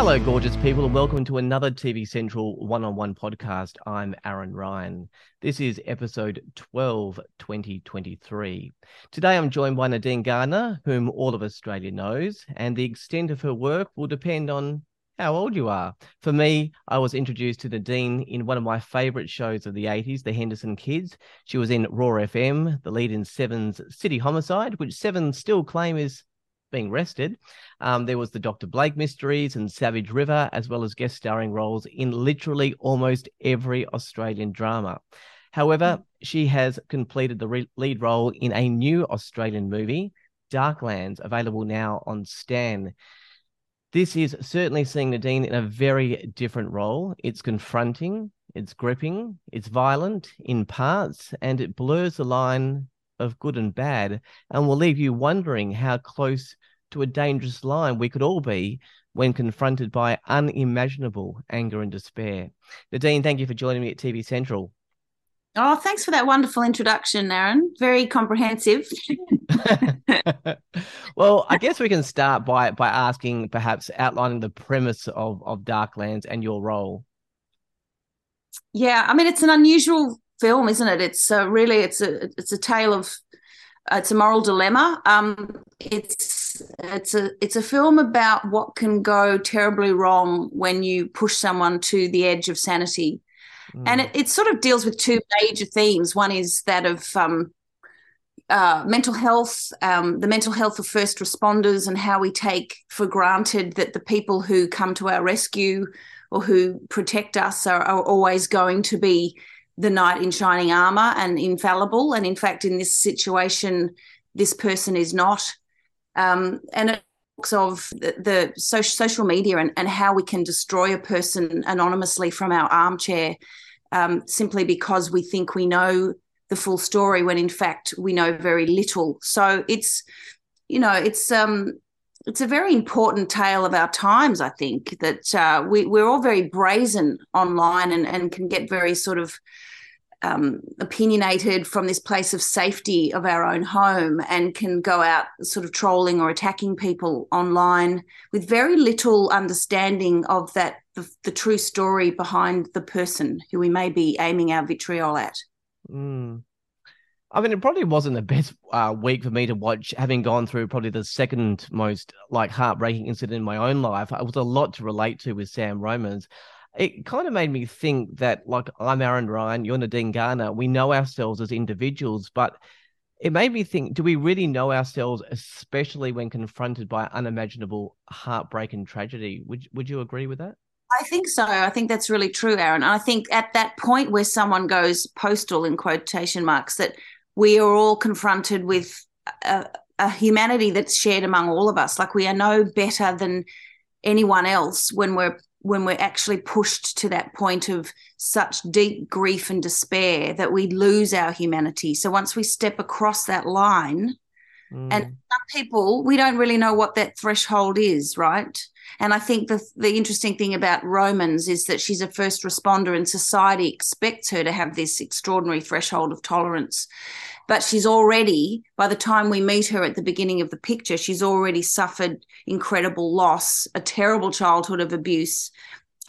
Hello, gorgeous people, and welcome to another TV Central one on one podcast. I'm Aaron Ryan. This is episode 12, 2023. Today I'm joined by Nadine Garner, whom all of Australia knows, and the extent of her work will depend on how old you are. For me, I was introduced to Nadine in one of my favorite shows of the 80s, The Henderson Kids. She was in Raw FM, the lead in Seven's City Homicide, which Seven still claim is being rested. Um, there was the Dr. Blake mysteries and Savage River, as well as guest starring roles in literally almost every Australian drama. However, hmm. she has completed the re- lead role in a new Australian movie, Darklands, available now on Stan. This is certainly seeing Nadine in a very different role. It's confronting, it's gripping, it's violent in parts, and it blurs the line of good and bad and will leave you wondering how close to a dangerous line we could all be when confronted by unimaginable anger and despair. Nadine, thank you for joining me at TV Central. Oh, thanks for that wonderful introduction, Aaron. Very comprehensive. well, I guess we can start by by asking, perhaps outlining the premise of of Darklands and your role. Yeah, I mean it's an unusual film, isn't it? It's uh, really it's a it's a tale of uh, it's a moral dilemma. Um, it's it's a it's a film about what can go terribly wrong when you push someone to the edge of sanity, mm. and it, it sort of deals with two major themes. One is that of um, uh, mental health, um, the mental health of first responders, and how we take for granted that the people who come to our rescue or who protect us are, are always going to be the knight in shining armor and infallible. And in fact, in this situation, this person is not. Um, and it talks of the, the social, social media and, and how we can destroy a person anonymously from our armchair um, simply because we think we know the full story when in fact we know very little. So it's, you know, it's um, it's a very important tale of our times. I think that uh, we we're all very brazen online and and can get very sort of um, opinionated from this place of safety of our own home and can go out sort of trolling or attacking people online with very little understanding of that the, the true story behind the person who we may be aiming our vitriol at. Mm. I mean, it probably wasn't the best uh, week for me to watch, having gone through probably the second most like heartbreaking incident in my own life. It was a lot to relate to with Sam Romans it kind of made me think that like I'm Aaron Ryan, you're Nadine Garner. We know ourselves as individuals, but it made me think: Do we really know ourselves, especially when confronted by unimaginable heartbreak and tragedy? Would Would you agree with that? I think so. I think that's really true, Aaron. I think at that point where someone goes postal in quotation marks, that we are all confronted with a, a humanity that's shared among all of us. Like we are no better than anyone else when we're when we're actually pushed to that point of such deep grief and despair that we lose our humanity. So once we step across that line, mm. and some people, we don't really know what that threshold is, right? And I think the the interesting thing about Romans is that she's a first responder, and society expects her to have this extraordinary threshold of tolerance. But she's already by the time we meet her at the beginning of the picture she's already suffered incredible loss a terrible childhood of abuse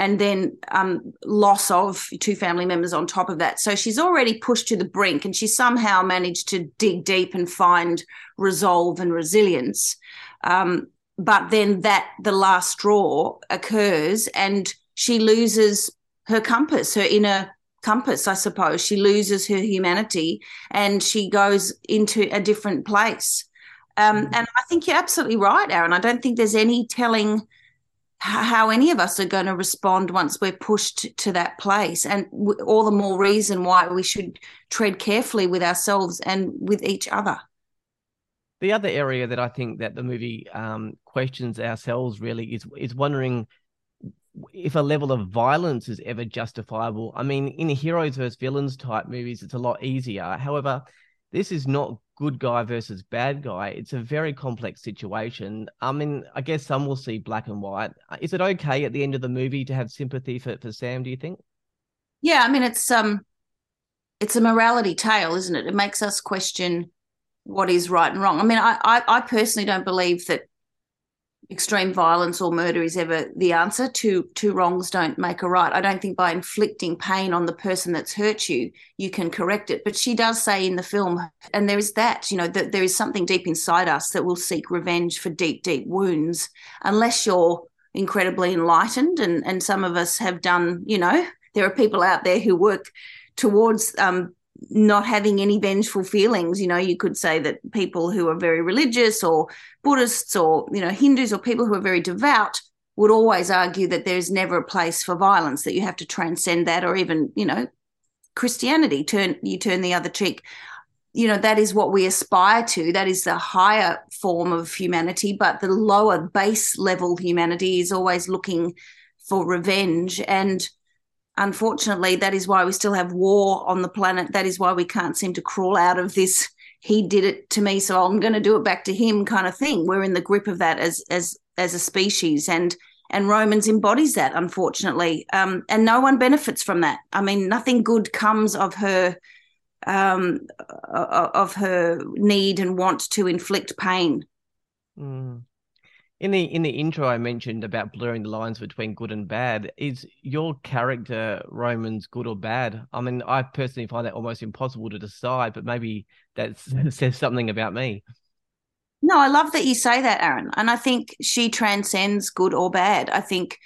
and then um, loss of two family members on top of that. So she's already pushed to the brink and she somehow managed to dig deep and find resolve and resilience. Um, but then that the last straw occurs and she loses her compass her inner compass, I suppose. She loses her humanity and she goes into a different place. Um, mm. and I think you're absolutely right, Aaron. I don't think there's any telling how any of us are going to respond once we're pushed to that place. And all the more reason why we should tread carefully with ourselves and with each other. The other area that I think that the movie um, questions ourselves really is is wondering if a level of violence is ever justifiable. I mean, in heroes versus villains type movies, it's a lot easier. However, this is not good guy versus bad guy. It's a very complex situation. I mean, I guess some will see black and white. Is it okay at the end of the movie to have sympathy for, for Sam, do you think? Yeah, I mean it's um it's a morality tale, isn't it? It makes us question what is right and wrong. I mean, I I, I personally don't believe that extreme violence or murder is ever the answer. Two two wrongs don't make a right. I don't think by inflicting pain on the person that's hurt you, you can correct it. But she does say in the film, and there is that, you know, that there is something deep inside us that will seek revenge for deep, deep wounds, unless you're incredibly enlightened. And and some of us have done, you know, there are people out there who work towards um, not having any vengeful feelings. You know, you could say that people who are very religious or Buddhists or, you know, Hindus or people who are very devout would always argue that there's never a place for violence, that you have to transcend that, or even, you know, Christianity, turn you turn the other cheek. You know, that is what we aspire to. That is the higher form of humanity, but the lower base level humanity is always looking for revenge. And unfortunately, that is why we still have war on the planet. That is why we can't seem to crawl out of this. He did it to me, so I'm going to do it back to him, kind of thing. We're in the grip of that as as as a species, and and Romans embodies that, unfortunately. Um, and no one benefits from that. I mean, nothing good comes of her um, of her need and want to inflict pain. Mm. In the in the intro, I mentioned about blurring the lines between good and bad. Is your character Roman's good or bad? I mean, I personally find that almost impossible to decide, but maybe that says something about me. No, I love that you say that, Aaron. And I think she transcends good or bad. I think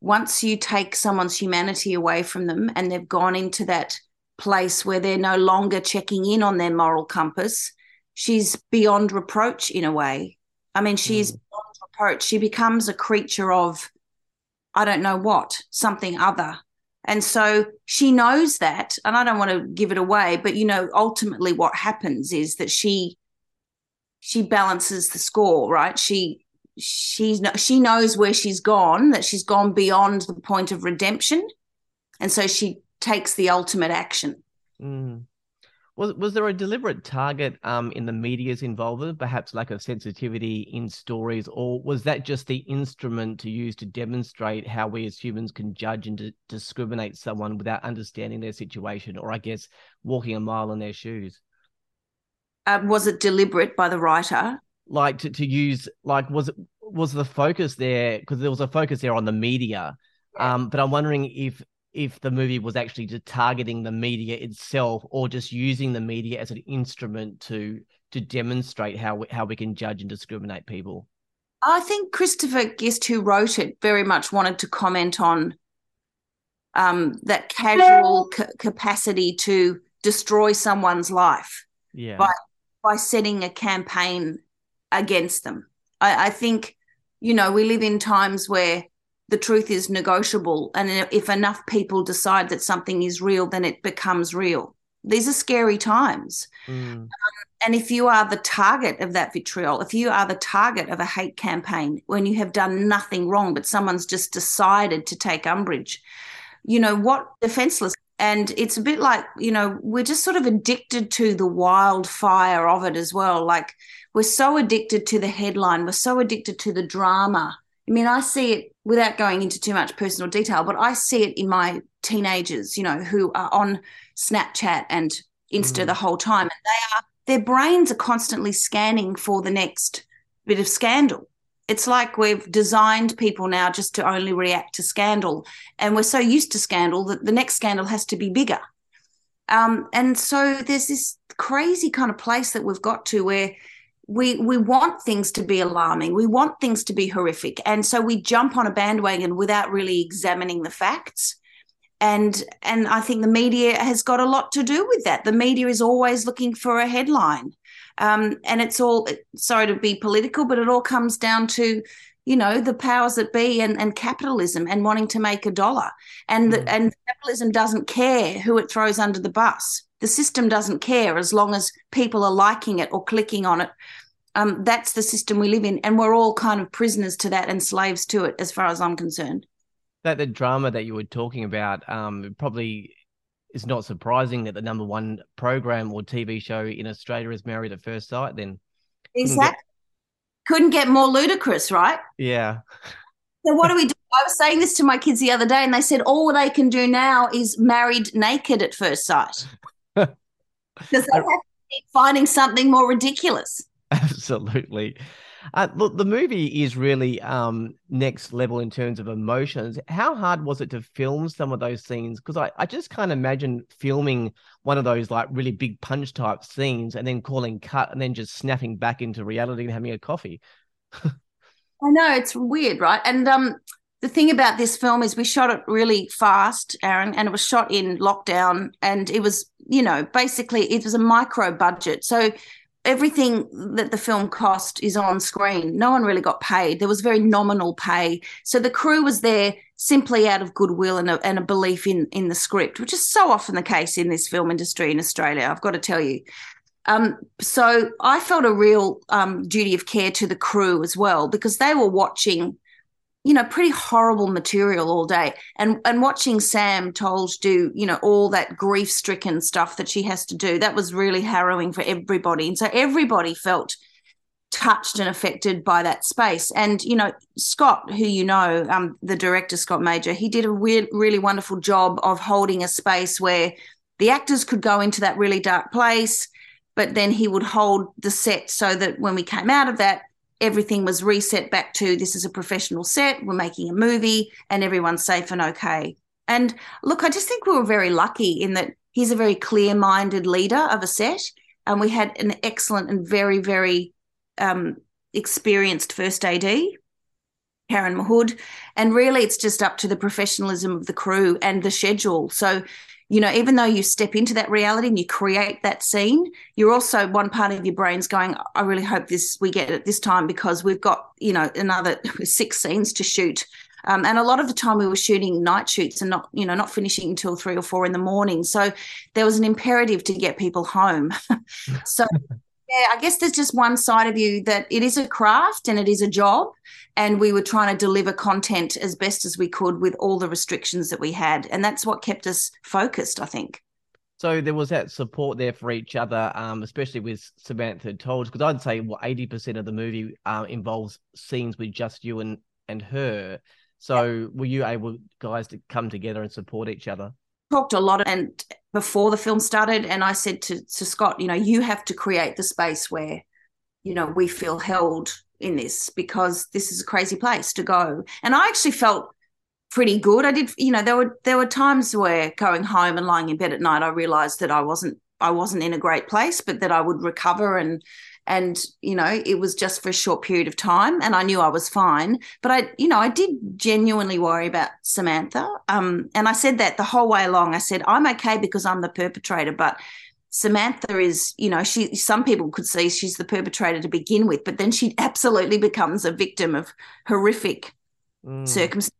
once you take someone's humanity away from them and they've gone into that place where they're no longer checking in on their moral compass, she's beyond reproach in a way. I mean, she's mm approach, she becomes a creature of, I don't know what, something other. And so she knows that, and I don't want to give it away, but you know, ultimately what happens is that she she balances the score, right? She she's she knows where she's gone, that she's gone beyond the point of redemption, and so she takes the ultimate action. Mm. Was was there a deliberate target um, in the media's involvement, perhaps lack of sensitivity in stories, or was that just the instrument to use to demonstrate how we as humans can judge and d- discriminate someone without understanding their situation, or I guess walking a mile in their shoes? Uh, was it deliberate by the writer? Like to, to use like was it was the focus there because there was a focus there on the media, um, but I'm wondering if if the movie was actually just targeting the media itself or just using the media as an instrument to to demonstrate how we, how we can judge and discriminate people. I think Christopher guest who wrote it, very much wanted to comment on um, that casual capacity to destroy someone's life yeah. by by setting a campaign against them. I, I think, you know, we live in times where the truth is negotiable. And if enough people decide that something is real, then it becomes real. These are scary times. Mm. Um, and if you are the target of that vitriol, if you are the target of a hate campaign when you have done nothing wrong, but someone's just decided to take umbrage, you know, what defenseless. And it's a bit like, you know, we're just sort of addicted to the wildfire of it as well. Like we're so addicted to the headline, we're so addicted to the drama I mean, I see it without going into too much personal detail, but I see it in my teenagers, you know, who are on Snapchat and Insta mm. the whole time. And they are, their brains are constantly scanning for the next bit of scandal. It's like we've designed people now just to only react to scandal. And we're so used to scandal that the next scandal has to be bigger. Um, and so there's this crazy kind of place that we've got to where we we want things to be alarming. We want things to be horrific. And so we jump on a bandwagon without really examining the facts. And and i think the media has got a lot to do with that. The media is always looking for a headline. Um, and it's all sorry to be political but it all comes down to you know the powers that be and, and capitalism and wanting to make a dollar and mm. and capitalism doesn't care who it throws under the bus the system doesn't care as long as people are liking it or clicking on it. Um, that's the system we live in, and we're all kind of prisoners to that and slaves to it, as far as I'm concerned. That the drama that you were talking about um, probably is not surprising that the number one program or TV show in Australia is Married at First Sight. Then exactly, couldn't get, more ludicrous, right? Yeah. So what do we do? I was saying this to my kids the other day, and they said all they can do now is married naked at first sight. Because they have to keep finding something more ridiculous. Absolutely. Uh, look, the movie is really um, next level in terms of emotions. How hard was it to film some of those scenes? Because I, I just can't imagine filming one of those like really big punch type scenes and then calling cut and then just snapping back into reality and having a coffee. I know it's weird, right? And um, the thing about this film is we shot it really fast, Aaron, and it was shot in lockdown, and it was, you know, basically it was a micro budget. So everything that the film cost is on screen. No one really got paid. There was very nominal pay. So the crew was there simply out of goodwill and a, and a belief in in the script, which is so often the case in this film industry in Australia. I've got to tell you. Um, so I felt a real um, duty of care to the crew as well because they were watching you know pretty horrible material all day. And and watching sam tolj do you know all that grief stricken stuff that she has to do that was really harrowing for everybody. And so everybody felt touched and affected by that space. And you know scott who you know um, the director scott major he did a weird, really wonderful job of holding a space where the actors could go into that really dark place but then he would hold the set so that when we came out of that everything was reset back to this is a professional set, we're making a movie, and everyone's safe and okay. And look, I just think we were very lucky in that he's a very clear minded leader of a set. And we had an excellent and very, very um, experienced first AD, Karen Mahood. And really, it's just up to the professionalism of the crew and the schedule. So you know, even though you step into that reality and you create that scene, you're also one part of your brain's going, I really hope this we get it this time because we've got, you know, another six scenes to shoot. Um, and a lot of the time we were shooting night shoots and not, you know, not finishing until three or four in the morning. So there was an imperative to get people home. so yeah, I guess there's just one side of you that it is a craft and it is a job. And we were trying to deliver content as best as we could with all the restrictions that we had. And that's what kept us focused, I think. So there was that support there for each other, um, especially with Samantha Tolj, because I'd say well, 80% of the movie uh, involves scenes with just you and, and her. So yeah. were you able, guys, to come together and support each other? Talked a lot and before the film started and i said to, to scott you know you have to create the space where you know we feel held in this because this is a crazy place to go. And i actually felt pretty good. I did you know there were there were times where going home and lying in bed at night i realized that i wasn't i wasn't in a great place but that i would recover and and you know it was just for a short period of time and i knew i was fine. But i you know i did genuinely worry about samantha. Um, and i said that the whole way along. I said i'm okay because i'm the perpetrator but samantha is you know she some people could see she's the perpetrator to begin with but then she absolutely becomes a victim of horrific mm. circumstances.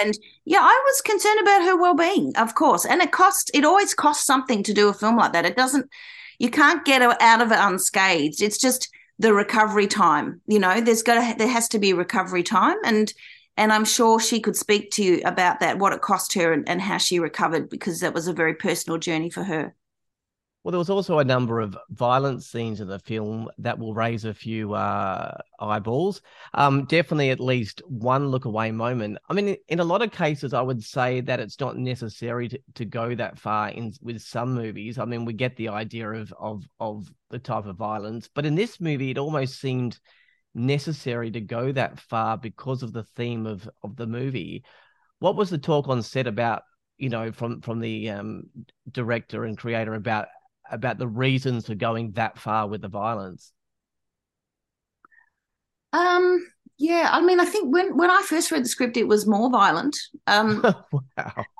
And yeah i was concerned about her well-being of course. And it cost it always costs something to do a film like that. It doesn't you can't get out of it unscathed. It's just the recovery time. You know, there's got to, there has to be recovery time, and and I'm sure she could speak to you about that, what it cost her, and, and how she recovered, because that was a very personal journey for her. Well, there was also a number of violent scenes in the film that will raise a few uh, eyeballs. Um, definitely at least one look away moment. I mean, in a lot of cases, I would say that it's not necessary to, to go that far in with some movies. I mean, we get the idea of of of the type of violence, but in this movie, it almost seemed necessary to go that far because of the theme of of the movie. What was the talk on set about? You know, from from the um, director and creator about about the reasons for going that far with the violence? Um, yeah, I mean, I think when when I first read the script, it was more violent. Um, wow.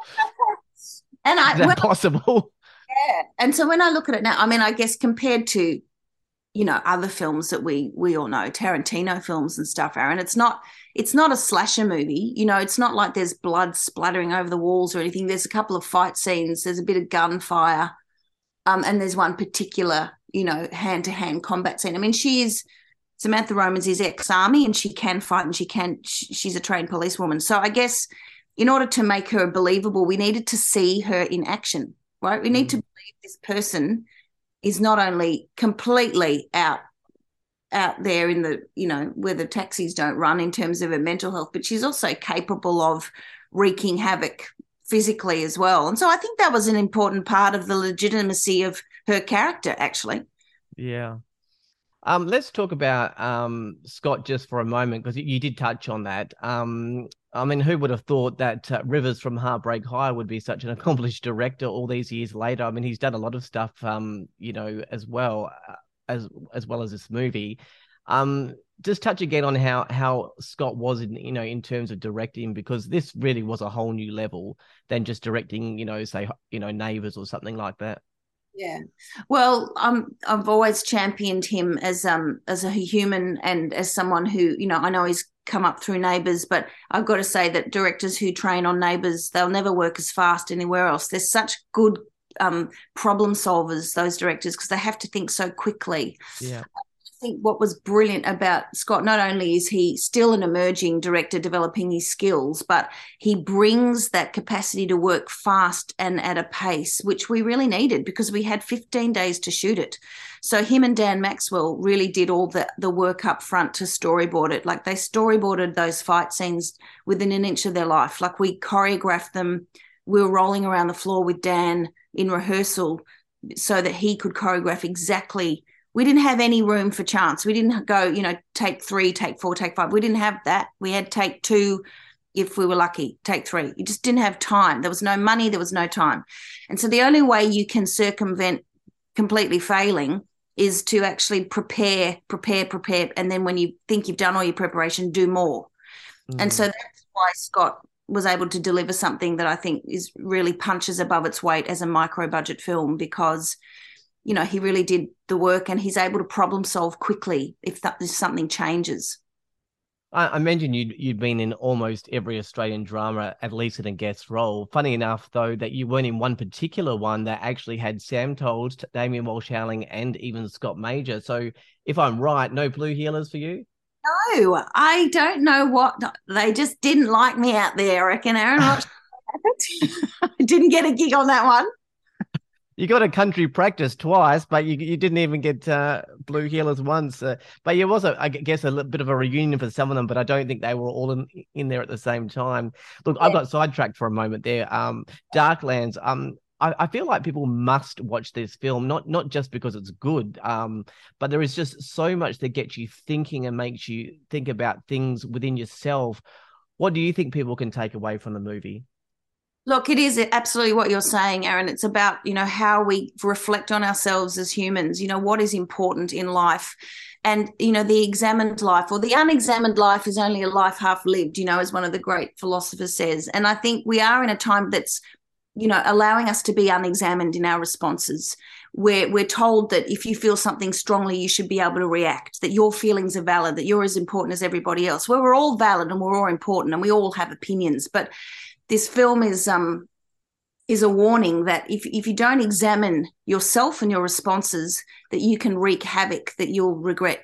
And I Is that possible? Yeah, and so when I look at it now, I mean, I guess compared to you know other films that we we all know tarantino films and stuff aaron it's not it's not a slasher movie you know it's not like there's blood splattering over the walls or anything there's a couple of fight scenes there's a bit of gunfire um, and there's one particular, you know, hand to hand combat scene. I mean, she is Samantha Romans is ex army and she can fight and she can, she's a trained policewoman. So I guess in order to make her believable, we needed to see her in action, right? We need mm. to believe this person is not only completely out out there in the you know where the taxis don't run in terms of her mental health but she's also capable of wreaking havoc physically as well. And so I think that was an important part of the legitimacy of her character, actually. Yeah. Um, let's talk about um, Scott just for a moment because you did touch on that. Um, I mean, who would have thought that uh, Rivers from Heartbreak High would be such an accomplished director all these years later? I mean, he's done a lot of stuff, um, you know, as well uh, as as well as this movie. Um, just touch again on how how Scott was in you know in terms of directing because this really was a whole new level than just directing you know say you know Neighbours or something like that. Yeah, well, um, I've always championed him as um as a human and as someone who you know I know he's come up through Neighbours, but I've got to say that directors who train on Neighbours they'll never work as fast anywhere else. There's such good um problem solvers those directors because they have to think so quickly. Yeah think what was brilliant about Scott, not only is he still an emerging director developing his skills, but he brings that capacity to work fast and at a pace, which we really needed because we had 15 days to shoot it. So him and Dan Maxwell really did all the, the work up front to storyboard it. Like they storyboarded those fight scenes within an inch of their life. Like we choreographed them. We were rolling around the floor with Dan in rehearsal so that he could choreograph exactly we didn't have any room for chance. We didn't go, you know, take three, take four, take five. We didn't have that. We had take two if we were lucky, take three. You just didn't have time. There was no money, there was no time. And so the only way you can circumvent completely failing is to actually prepare, prepare, prepare. And then when you think you've done all your preparation, do more. Mm. And so that's why Scott was able to deliver something that I think is really punches above its weight as a micro budget film because you know, he really did the work and he's able to problem solve quickly if, that, if something changes. I, mentioned you'd, you'd been in almost every Australian drama, at least in a guest role. Funny enough, though, that you weren't in one particular one that actually had Sam Tolj, Damien Walsh Howling, and even Scott Major. So if I'm right, no blue heelers for you? No, I don't know what they just didn't like me out there. I reckon, Aaron. I didn't get a gig on that one you got a country practice twice, but you you didn't even get uh, blue heelers once. Uh, but it was, a, I guess, a little bit of a reunion for some of them. But I don't think they were all in in there at the same time. Look, yeah. I got sidetracked for a moment there. Um, Darklands. Um, I, I, feel like people must watch this film, not not just because it's good, um, but there is just so much that gets you thinking and makes you think about things within yourself. What do you think people can take away from the movie? Look, it is absolutely what you're saying, Aaron. It's about, you know, how we reflect on ourselves as humans, you know, what is important in life. And, you know, the examined life or the unexamined life is only a life half lived, you know, as one of the great philosophers says. And I think we are in a time that's, you know, allowing us to be unexamined in our responses. Where we're told that if you feel something strongly, you should be able to react, that your feelings are valid, that you're as important as everybody else. Well, we're all valid and we're all important and we all have opinions. But this film is um is a warning that if if you don't examine yourself and your responses, that you can wreak havoc that you'll regret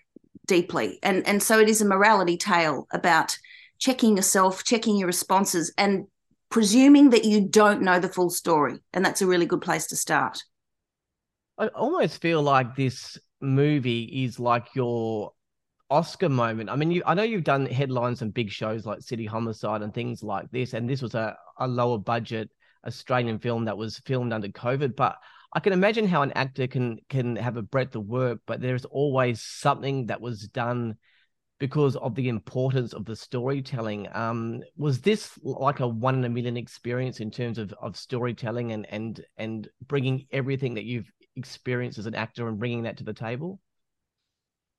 deeply. And and so it is a morality tale about checking yourself, checking your responses, and presuming that you don't know the full story. And that's a really good place to start. I almost feel like this movie is like your Oscar moment. I mean, you, I know you've done headlines and big shows like City Homicide and things like this, and this was a, a lower budget Australian film that was filmed under COVID. But I can imagine how an actor can can have a breadth of work, but there's always something that was done because of the importance of the storytelling. Um, was this like a one in a million experience in terms of of storytelling and and and bringing everything that you've experienced as an actor and bringing that to the table?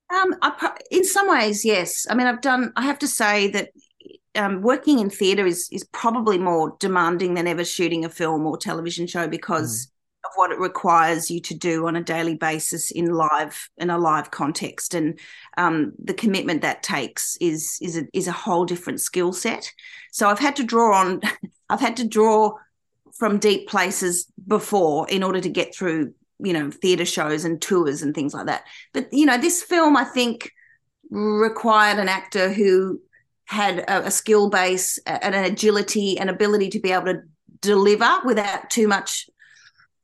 Um, I, in some ways, yes. I mean, I've done. I have to say that um, working in theatre is is probably more demanding than ever shooting a film or television show because mm. of what it requires you to do on a daily basis in live in a live context, and um, the commitment that takes is is a, is a whole different skill set. So I've had to draw on. I've had to draw from deep places before in order to get through you know theater shows and tours and things like that. But you know this film i think required an actor who had a, a skill base and an agility and ability to be able to deliver without too much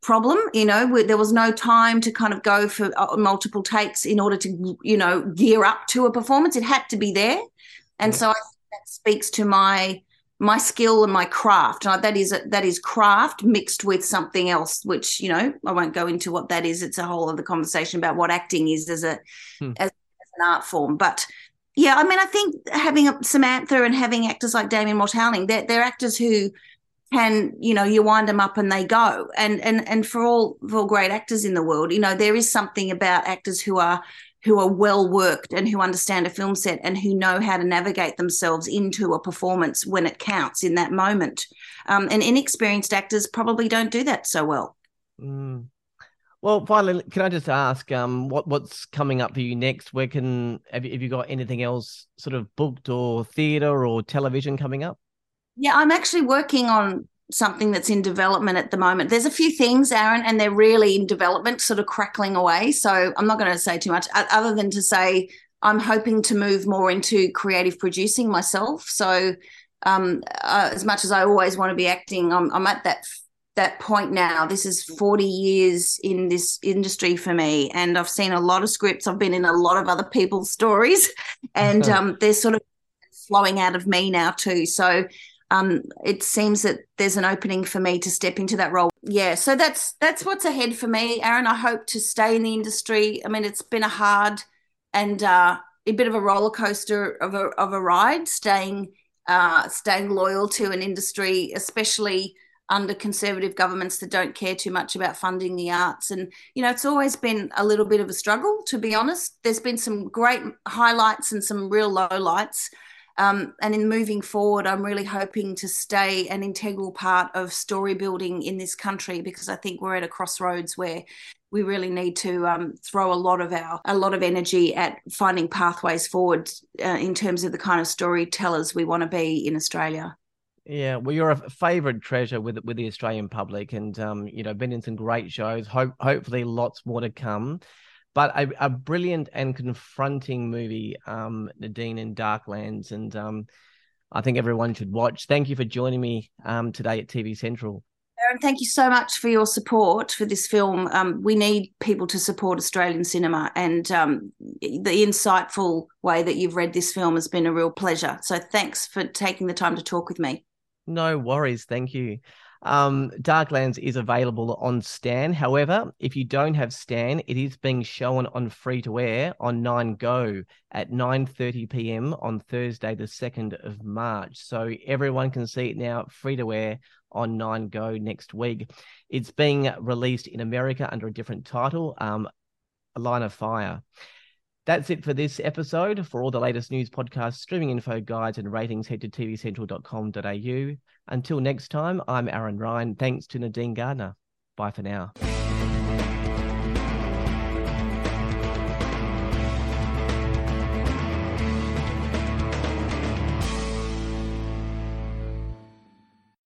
problem you know there was no time to kind of go for uh, multiple takes in order to you know gear up to a performance. It had to be there. And yeah. so I, think that speaks to my my skill and my craft. And that is that is craft mixed with something else, which you know I won't go into what that is. It's a whole other conversation about what acting is as a hmm. as, as, an art form. But yeah, I mean, I think having Samantha and having actors like Damien Mortaling, they're, they're actors who can you know you wind them up and they go and and and for all for all great actors in the world you know there is something about actors who are who are well worked and who understand a film set and who know how to navigate themselves into a performance when it counts in that moment. Um, and inexperienced actors probably don't do that so well. Mm. Well, finally, can I just ask um, what what's coming up for you next? Where can have you, have you got anything else sort of booked or theatre or television coming up? Yeah, I'm actually working on something that's in development at the moment. There's a few things, Aaron, and they're really in development, sort of crackling away. So I'm not going to say too much other than to say I'm hoping to move more into creative producing myself. So um, uh, as much as I always want to be acting, I'm, I'm at that that point now. This is 40 years in this industry for me, and I've seen a lot of scripts. I've been in a lot of other people's stories, and um, they're sort of flowing out of me now too. So um, it seems that there's an opening for me to step into that role. Yeah, so that's that's what's ahead for me, Aaron. I hope to stay in the industry. I mean, it's been a hard and uh, a bit of a roller coaster of a of a ride, staying uh, staying loyal to an industry, especially under conservative governments that don't care too much about funding the arts. And, you know, it's always been a little bit of a struggle, to be honest. There's been some great highlights and some real lowlights. Um, and in moving forward, I'm really hoping to stay an integral part of story building in this country because I think we're at a crossroads where we really need to um, throw a lot of our a lot of energy at finding pathways forward uh, in terms of the kind of storytellers we want to be in Australia. Yeah, well, you're a favorite treasure with with the Australian public, and um, you know, been in some great shows. Hope, hopefully, lots more to come but a, a brilliant and confronting movie, um, Nadine in Darklands, and um, I think everyone should watch. Thank you for joining me um, today at TV Central. Aaron, thank you so much for your support for this film. Um, we need people to support Australian cinema, and um, the insightful way that you've read this film has been a real pleasure. So, thanks for taking the time to talk with me. No worries. Thank you. Um, Darklands is available on Stan. However, if you don't have Stan, it is being shown on free to air on Nine Go at 9:30 p.m. on Thursday, the 2nd of March. So everyone can see it now free to air on Nine Go next week. It's being released in America under a different title, um, A Line of Fire. That's it for this episode. For all the latest news, podcasts, streaming info, guides, and ratings, head to tvcentral.com.au. Until next time, I'm Aaron Ryan. Thanks to Nadine Garner. Bye for now.